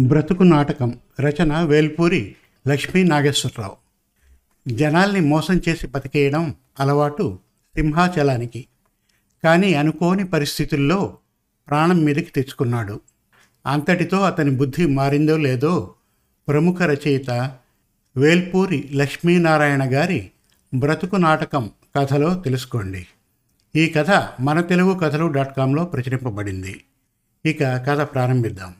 బ్రతుకు నాటకం రచన వేల్పూరి లక్ష్మీ నాగేశ్వరరావు. జనాల్ని మోసం చేసి బతికేయడం అలవాటు సింహాచలానికి. కానీ అనుకోని పరిస్థితుల్లో ప్రాణం మీదకి తెచ్చుకున్నాడు. అంతటితో అతని బుద్ధి మారిందో లేదో ప్రముఖ రచయిత వేల్పూరి లక్ష్మీనారాయణ గారి బ్రతుకు నాటకం కథలో తెలుసుకోండి. ఈ కథ మన తెలుగు కథలు డాట్ కాంలో ప్రచురింపబడింది. ఇక కథ ప్రారంభిద్దాం.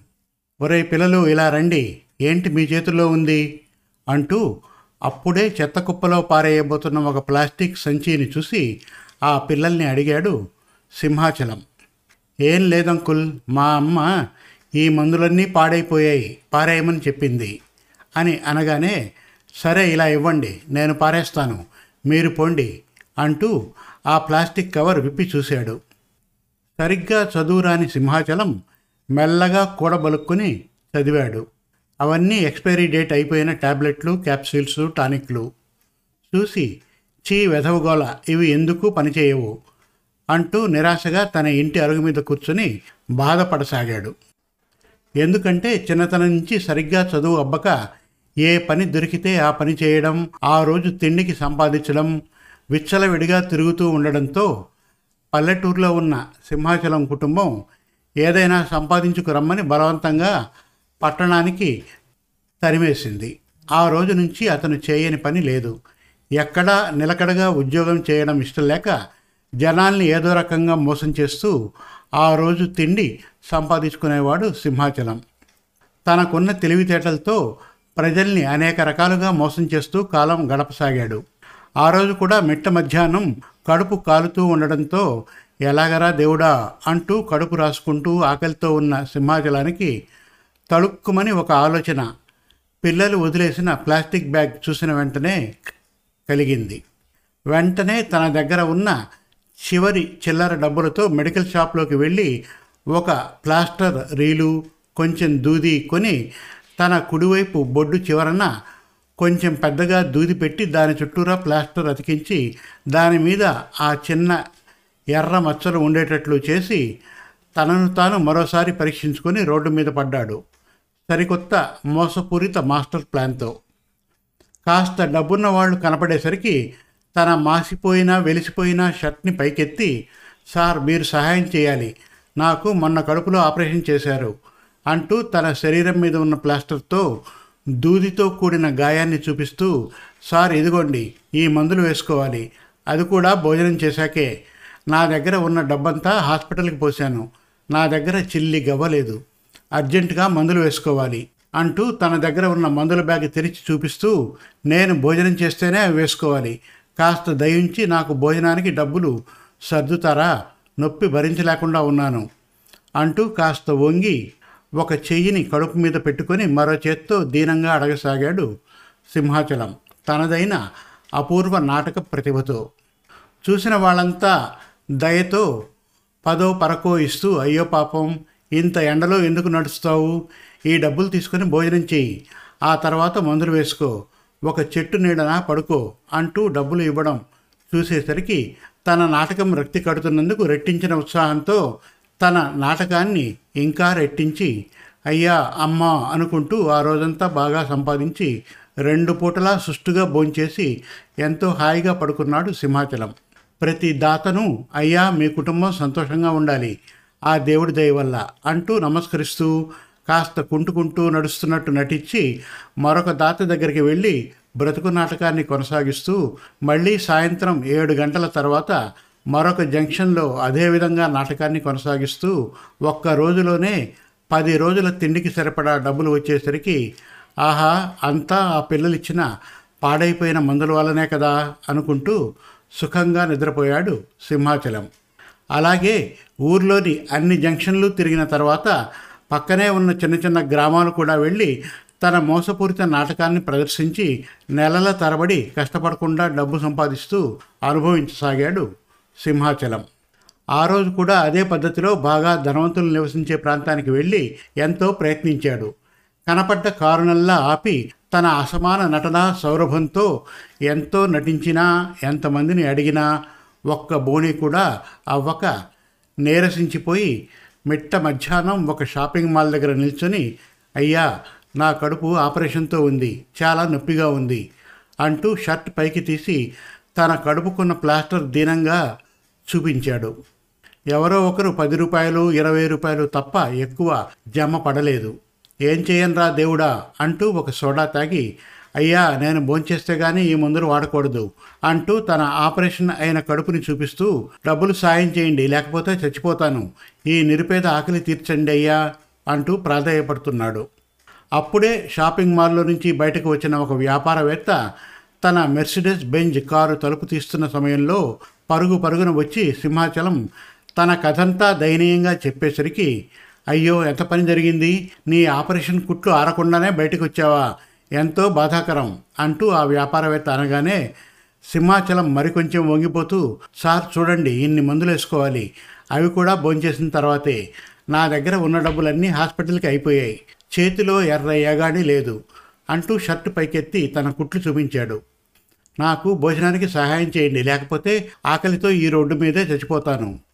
ఒరే పిల్లలు ఇలా రండి. ఏంటి మీ చేతుల్లో ఉంది? అంటూ అప్పుడే చెత్త కుప్పలో పారేయబోతున్న ఒక ప్లాస్టిక్ సంచిని చూసి ఆ పిల్లల్ని అడిగాడు సింహాచలం. ఏం లేదంకుల్ మా అమ్మ ఈ మందులన్నీ పాడైపోయాయి పారేయమని చెప్పింది. అని అనగానే సరే ఇలా ఇవ్వండి నేను పారేస్తాను మీరు పోండి అంటూ ఆ ప్లాస్టిక్ కవర్ విప్పి చూశాడు. సరిగ్గా చదువురాని సింహాచలం మెల్లగా కూడబలుక్కుని చదివాడు. అవన్నీ ఎక్స్పైరీ డేట్ అయిపోయిన టాబ్లెట్లు క్యాప్సూల్స్ టానిక్లు. చూసి చీ వెధవగోళ ఇవి ఎందుకు పనిచేయవు అంటూ నిరాశగా తన ఇంటి అరుగు మీద కూర్చుని బాధపడసాగాడు. ఎందుకంటే చిన్నతనం నుంచి సరిగ్గా చదువు అబ్బక ఏ పని దొరికితే ఆ పని చేయడం ఆ రోజు తిండికి సంపాదించడం విచ్చలవిడిగా తిరుగుతూ ఉండడంతో పల్లెటూరులో ఉన్న సింహాచలం కుటుంబం ఏదైనా సంపాదించుకు రమ్మని బలవంతంగా పట్టణానికి తరిమేసింది. ఆ రోజు నుంచి అతను చేయని పని లేదు. ఎక్కడా నిలకడగా ఉద్యోగం చేయడం ఇష్టం లేక జనాల్ని ఏదో రకంగా మోసం చేస్తూ ఆ రోజు తిండి సంపాదించుకునేవాడు సింహాచలం. తనకున్న తెలివితేటలతో ప్రజల్ని అనేక రకాలుగా మోసం చేస్తూ కాలం గడపసాగాడు. ఆ రోజు కూడా మిట్ట మధ్యాహ్నం కడుపు కాలుతూ ఉండడంతో ఎలాగరా దేవుడా అంటూ కడుపు రాసుకుంటూ ఆకలితో ఉన్న సింహాచలానికి తళుక్కుమని ఒక ఆలోచన పిల్లలు వదిలేసిన ప్లాస్టిక్ బ్యాగ్ చూసిన వెంటనే కలిగింది. వెంటనే తన దగ్గర ఉన్న చివరి చిల్లర డబ్బులతో మెడికల్ షాప్లోకి వెళ్ళి ఒక ప్లాస్టర్ రీలు కొంచెం దూది కొని తన కుడివైపు బొడ్డు చివరన కొంచెం పెద్దగా దూది పెట్టి దాని చుట్టూరా ప్లాస్టర్ అతికించి దాని మీద ఆ చిన్న ఎర్ర మచ్చలు ఉండేటట్లు చేసి తనను తాను మరోసారి పరీక్షించుకొని రోడ్డు మీద పడ్డాడు. సరికొత్త మోసపూరిత మాస్టర్ ప్లాన్తో. కాస్త డబ్బున్న వాళ్ళు కనపడేసరికి తన మాసిపోయినా వెలిసిపోయిన షర్ట్ని పైకెత్తి సార్ మీరు సహాయం చేయాలి. నాకు మొన్న కడుపులో ఆపరేషన్ చేశారు అంటూ తన శరీరం మీద ఉన్న ప్లాస్టర్తో దూదితో కూడిన గాయాన్ని చూపిస్తూ సార్ ఇదిగోండి ఈ మందులు వేసుకోవాలి. అది కూడా భోజనం చేశాకే. నా దగ్గర ఉన్న డబ్బంతా హాస్పిటల్కి పోశాను. నా దగ్గర చిల్లి గవ్వలేదు అర్జెంటుగా మందులు వేసుకోవాలి అంటూ తన దగ్గర ఉన్న మందుల బ్యాగ్ తెరిచి చూపిస్తూ నేను భోజనం చేస్తేనే అవి వేసుకోవాలి. కాస్త దయించి నాకు భోజనానికి డబ్బులు సర్దుతారా? నొప్పి భరించలేకుండా ఉన్నాను అంటూ కాస్త వంగి ఒక చెయ్యిని కడుపు మీద పెట్టుకొని మరో చేత్తో దీనంగా అడగసాగాడు సింహాచలం. తనదైన అపూర్వ నాటక ప్రతిభతో. చూసిన వాళ్ళంతా దయతో పదో పరకో ఇస్తూ అయ్యో పాపం ఇంత ఎండలో ఎందుకు నడుస్తావు? ఈ డబ్బులు తీసుకొని భోజనం చేయి ఆ తర్వాత మందులు వేసుకో. ఒక చెట్టు నీడన పడుకో అంటూ డబ్బులు ఇవ్వడం చూసేసరికి తన నాటకం రక్తి కడుతున్నందుకు రెట్టించిన ఉత్సాహంతో తన నాటకాన్ని ఇంకా రెట్టించి అయ్యా అమ్మ అనుకుంటూ ఆ రోజంతా బాగా సంపాదించి రెండు పూటలా సుష్టుగా భోంచేసి ఎంతో హాయిగా పడుకున్నాడు సింహాచలం. ప్రతి దాతను అయ్యా మీ కుటుంబం సంతోషంగా ఉండాలి. ఆ దేవుడి దయ వల్ల అంటూ నమస్కరిస్తూ కాస్త కుంటుకుంటూ నడుస్తున్నట్టు నటించి మరొక దాత దగ్గరికి వెళ్ళి బ్రతుకు నాటకాన్ని కొనసాగిస్తూ మళ్ళీ సాయంత్రం ఏడు గంటల తర్వాత మరొక జంక్షన్లో అదేవిధంగా నాటకాన్ని కొనసాగిస్తూ ఒక్క రోజులోనే పది రోజుల తిండికి సరిపడా డబ్బులు వచ్చేసరికి ఆహా అంతా ఆ పిల్లలిచ్చిన పాడైపోయిన మందుల వల్లనే కదా అనుకుంటూ సుఖంగా నిద్రపోయాడు సింహాచలం. అలాగే ఊర్లోని అన్ని జంక్షన్లు తిరిగిన తర్వాత పక్కనే ఉన్న చిన్న చిన్న గ్రామాలు కూడా వెళ్ళి తన మోసపూరిత నాటకాన్ని ప్రదర్శించి నెలల తరబడి కష్టపడకుండా డబ్బు సంపాదిస్తూ అనుభవించసాగాడు సింహాచలం. ఆ రోజు కూడా అదే పద్ధతిలో బాగా ధనవంతులు నివసించే ప్రాంతానికి వెళ్ళి ఎంతో ప్రయత్నించాడు. కనపడ్డ కారునల్లా ఆపి తన అసమాన నటన సౌరభంతో ఎంతో నటించినా ఎంతమందిని అడిగినా ఒక్క బోని కూడా అవ్వక నీరసించిపోయి మిట్ట మధ్యాహ్నం ఒక షాపింగ్ మాల్ దగ్గర నిల్చొని అయ్యా నా కడుపు ఆపరేషన్తో ఉంది చాలా నొప్పిగా ఉంది అంటూ షర్ట్ పైకి తీసి తన కడుపుకున్న ప్లాస్టర్ దీనంగా చూపించాడు. ఎవరో ఒకరు పది రూపాయలు ఇరవై రూపాయలు తప్ప ఎక్కువ జమ పడలేదు. ఏం చేయనురా దేవుడా అంటూ ఒక సోడా తాగి అయ్యా నేను భోంచేస్తే గానీ ఈ మందులు వాడకూడదు అంటూ తన ఆపరేషన్ అయిన కడుపుని చూపిస్తూ డబ్బులు సాయం చేయండి లేకపోతే చచ్చిపోతాను. ఈ నిరుపేద ఆకలి తీర్చండి అయ్యా అంటూ ప్రాధాయపడుతున్నాడు. అప్పుడే షాపింగ్ మాల్లో నుంచి బయటకు వచ్చిన ఒక వ్యాపారవేత్త తన మెర్సిడెస్ బెంజ్ కారు తలుపు తీస్తున్న సమయంలో పరుగు పరుగున వచ్చి సింహాచలం తన కథంతా దయనీయంగా చెప్పేసరికి అయ్యో ఎంత పని జరిగింది? నీ ఆపరేషన్ కుట్లు ఆరకుండానే బయటకు వచ్చావా ఎంతో బాధాకరం అంటూ ఆ వ్యాపారవేత్త అనగానే సింహాచలం మరికొంచెం వంగిపోతూ సార్ చూడండి ఇన్ని మందులు వేసుకోవాలి అవి కూడా భోంచేసిన తర్వాతే. నా దగ్గర ఉన్న డబ్బులన్నీ హాస్పిటల్కి అయిపోయాయి. చేతిలో ఎర్ర ఏగాడి లేదు అంటూ షర్టు పైకెత్తి తన కుట్లు చూపించాడు. నాకు భోజనానికి సహాయం చేయండి లేకపోతే ఆకలితో ఈ రోడ్డు మీదే చచ్చిపోతాను.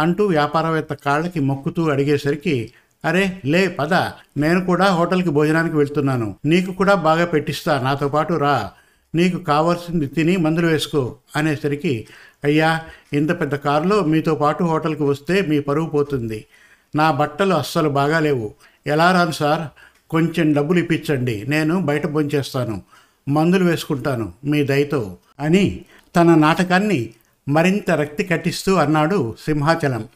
అంటూ వ్యాపారవేత్త కాళ్ళకి మొక్కుతూ అడిగేసరికి అరే లే పద. నేను కూడా హోటల్కి భోజనానికి వెళ్తున్నాను. నీకు కూడా బాగా పెట్టిస్తా. నాతో పాటు రా. నీకు కావాల్సింది తిని మందులు వేసుకో. అనేసరికి అయ్యా ఇంత పెద్ద కారులో మీతో పాటు హోటల్కి వస్తే మీ పరువు పోతుంది. నా బట్టలు అస్సలు బాగాలేవు. ఎలా రాను సార్? కొంచెం డబ్బులు ఇప్పించండి. నేను బయట భోంచేస్తాను. మందులు వేసుకుంటాను మీ దయతో అని తన నాటకాన్ని మరింత రక్తి కట్టిస్తూ అన్నాడు సింహాచలం.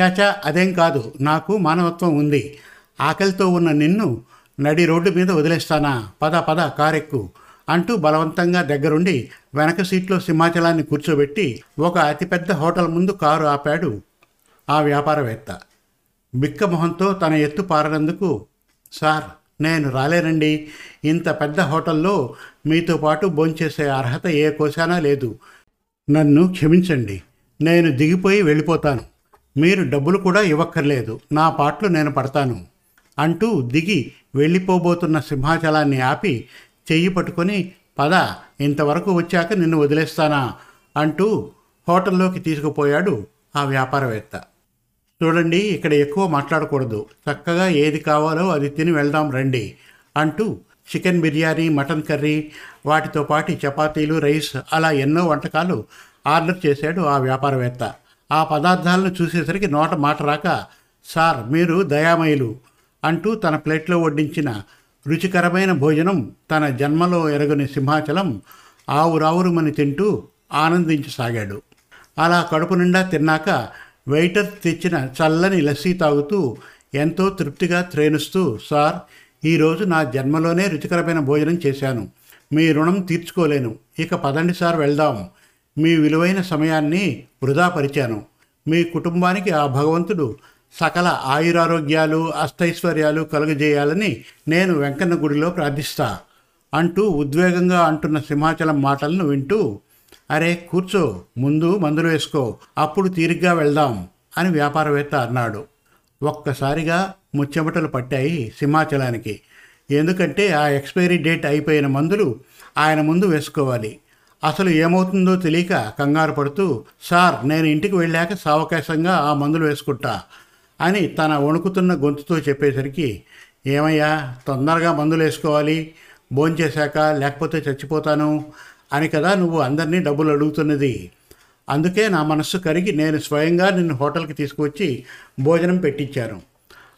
చాచా అదేం కాదు. నాకు మానవత్వం ఉంది. ఆకలితో ఉన్న నిన్ను నడి రోడ్డు మీద వదిలేస్తానా? పద పద కారెక్కు అంటూ బలవంతంగా దగ్గరుండి వెనక సీట్లో సింహాచలాన్ని కూర్చోబెట్టి ఒక అతిపెద్ద హోటల్ ముందు కారు ఆపాడు ఆ వ్యాపారవేత్త. బిక్కమొహంతో తన ఎత్తు పారనందుకు సార్ నేను రాలేనండి. ఇంత పెద్ద హోటల్లో మీతో పాటు భోంచేసే అర్హత ఏ కోశానా లేదు. నన్ను క్షమించండి. నేను దిగిపోయి వెళ్ళిపోతాను. మీరు డబ్బులు కూడా ఇవ్వక్కర్లేదు. నా పాటలు నేను పడతాను. అంటూ దిగి వెళ్ళిపోబోతున్న సింహాచలాన్ని ఆపి చెయ్యి పట్టుకొని పద ఇంతవరకు వచ్చాక నిన్ను వదిలేస్తానా? అంటూ హోటల్లోకి తీసుకుపోయాడు ఆ వ్యాపారవేత్త. చూడండి ఇక్కడ ఎక్కువ మాట్లాడకూడదు. చక్కగా ఏది కావాలో అది తిని వెళ్దాం రండి అంటూ చికెన్ బిర్యానీ మటన్ కర్రీ వాటితో పాటు చపాతీలు రైస్ అలా ఎన్నో వంటకాలు ఆర్డర్ చేశాడు ఆ వ్యాపారవేత్త. ఆ పదార్థాలను చూసేసరికి నోట మాట రాక సార్ మీరు దయామయులు అంటూ తన ప్లేట్లో వడ్డించిన రుచికరమైన భోజనం తన జన్మలో ఎరగని సింహాచలం ఆవురావురుమని తింటూ ఆనందించసాగాడు. అలా కడుపు నిండా తిన్నాక వెయిటర్ తెచ్చిన చల్లని లస్సీ తాగుతూ ఎంతో తృప్తిగా త్రేణుస్తూ సార్ ఈరోజు నా జన్మలోనే రుచికరమైన భోజనం చేశాను. మీ రుణం తీర్చుకోలేను. ఇక పదండి సార్ వెళ్దాం. మీ విలువైన సమయాన్ని వృధా పరిచాను. మీ కుటుంబానికి ఆ భగవంతుడు సకల ఆయురారోగ్యాలు అష్టైశ్వర్యాలు కలుగజేయాలని నేను వెంకన్న గుడిలో ప్రార్థిస్తా అంటూ ఉద్వేగంగా అంటున్న సింహాచలం మాటలను వింటూ అరే కూర్చో ముందు మందులు వేసుకో అప్పుడు తీరిగ్గా వెళ్దాం అని వ్యాపారవేత్త అన్నాడు. ఒక్కసారిగా ముచ్చెమటలు పట్టాయి సింహాచలానికి. ఎందుకంటే ఆ ఎక్స్పైరీ డేట్ అయిపోయిన మందులు ఆయన ముందు వేసుకోవాలి. అసలు ఏమవుతుందో తెలియక కంగారు పడుతూ సార్ నేను ఇంటికి వెళ్ళాక సావకాశంగా ఆ మందులు వేసుకుంటా అని తన వణుకుతున్న గొంతుతో చెప్పేసరికి ఏమయ్యా తొందరగా మందులు వేసుకోవాలి భోంచేశాక లేకపోతే చచ్చిపోతాను అని కదా నువ్వు అందరినీ డబ్బులు అడుగుతున్నది. అందుకే నా మనస్సు కరిగి నేను స్వయంగా నిన్ను హోటల్కి తీసుకువచ్చి భోజనం పెట్టించాను.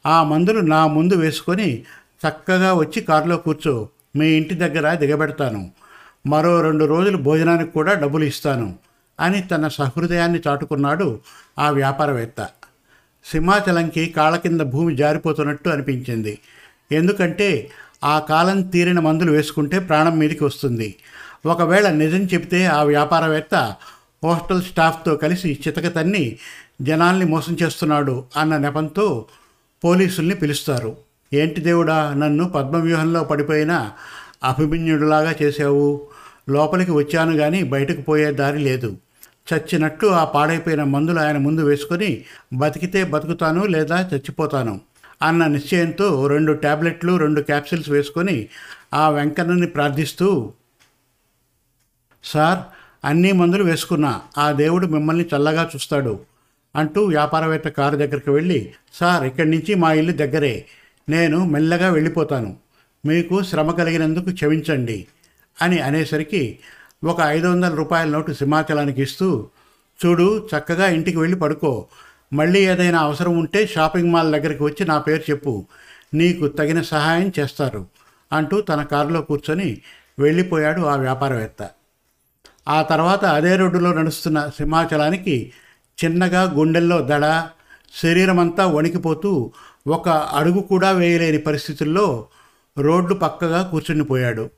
ఆ మందులు నా ముందు వేసుకొని చక్కగా వచ్చి కారులో కూర్చో. మీ ఇంటి దగ్గర దిగబెడతాను. మరో రెండు రోజులు భోజనానికి కూడా డబ్బులు ఇస్తాను అని తన సహృదయాన్ని చాటుకున్నాడు ఆ వ్యాపారవేత్త. సింహాచలంకి కాళ్ళ కింద భూమి జారిపోతున్నట్టు అనిపించింది. ఎందుకంటే ఆ కాలం తీరిన మందులు వేసుకుంటే ప్రాణం మీదకి వస్తుంది. ఒకవేళ నిజం చెబితే ఆ వ్యాపారవేత్త హోస్టల్ స్టాఫ్తో కలిసి చితక తన్ని జనాల్ని మోసం చేస్తున్నాడు అన్న నెపంతో పోలీసుల్ని పిలుస్తారు. ఏంటి దేవుడా నన్ను పద్మవ్యూహంలో పడిపోయిన అభిమన్యుడిలాగా చేశావు? లోపలికి వచ్చాను కానీ బయటకు పోయే దారి లేదు. చచ్చినట్లు ఆ పాడైపోయిన మందులు ఆయన ముందు వేసుకొని బతికితే బతుకుతాను లేదా చచ్చిపోతాను అన్న నిశ్చయంతో రెండు టాబ్లెట్లు రెండు క్యాప్సిల్స్ వేసుకొని ఆ వెంకన్నని ప్రార్థిస్తూ సార్ అన్ని మందులు వేసుకున్నా ఆ దేవుడు మిమ్మల్ని చల్లగా చూస్తాడు అంటూ వ్యాపారవేత్త కారు దగ్గరికి వెళ్ళి సార్ ఇక్కడి నుంచి మా ఇల్లు దగ్గరే. నేను మెల్లగా వెళ్ళిపోతాను. మీకు శ్రమ కలిగినందుకు క్షమించండి అని అనేసరికి ఒక ఐదు వందల రూపాయల నోటు సింహాచలానికి ఇస్తూ చూడు చక్కగా ఇంటికి వెళ్ళి పడుకో. మళ్ళీ ఏదైనా అవసరం ఉంటే షాపింగ్ మాల్ దగ్గరికి వచ్చి నా పేరు చెప్పు. నీకు తగిన సహాయం చేస్తారు అంటూ తన కారులో కూర్చొని వెళ్ళిపోయాడు ఆ వ్యాపారవేత్త. ఆ తర్వాత అదే రోడ్డులో నడుస్తున్న సింహాచలానికి చిన్నగా గుండెల్లో దడ శరీరమంతా వణికిపోతూ ఒక అడుగు కూడా వేయలేని పరిస్థితుల్లో రోడ్డు పక్కగా కూర్చుండిపోయాడు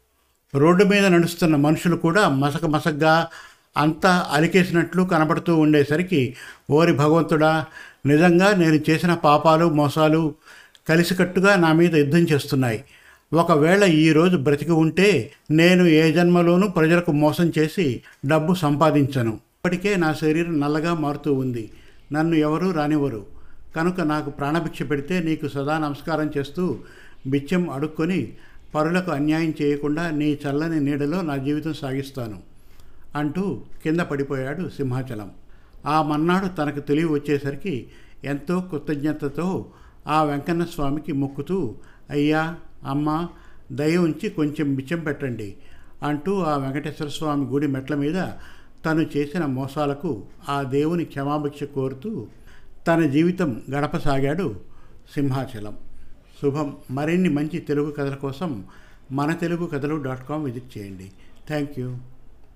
రోడ్డు మీద నడుస్తున్న మనుషులు కూడా మసక మసగ్గా అంతా అలికేసినట్లు కనబడుతూ ఉండేసరికి ఓరి భగవంతుడా నిజంగా నేను చేసిన పాపాలు మోసాలు కలిసికట్టుగా నా మీద యుద్ధం చేస్తున్నాయి. ఒకవేళ ఈరోజు బ్రతికి ఉంటే నేను ఏ జన్మలోనూ ప్రజలకు మోసం చేసి డబ్బు సంపాదించను. ఇప్పటికే నా శరీరం నల్లగా మారుతూ ఉంది. నన్ను ఎవరూ రానివ్వరు. కనుక నాకు ప్రాణభిక్ష పెడితే నీకు సదా నమస్కారం చేస్తూ బిచ్చం అడుక్కొని పరులకు అన్యాయం చేయకుండా నీ చల్లని నీడలో నా జీవితం సాగిస్తాను అంటూ కింద పడిపోయాడు సింహాచలం. ఆ మన్నాడు తనకు తెలివి వచ్చేసరికి ఎంతో కృతజ్ఞతతో ఆ వెంకన్న స్వామికి మొక్కుతూ అయ్యా అమ్మ దయ ఉంచి కొంచెం బిచ్చం పెట్టండి అంటూ ఆ వెంకటేశ్వర స్వామి గుడి మెట్ల మీద తను చేసిన మోసాలకు ఆ దేవుని క్షమాభిక్ష కోరుతూ తన జీవితం గడపసాగాడు సింహాచలం. శుభం. మరిన్ని మంచి తెలుగు కథల కోసం మన Telugu Kathalu dot com visit చేయండి. Thank you.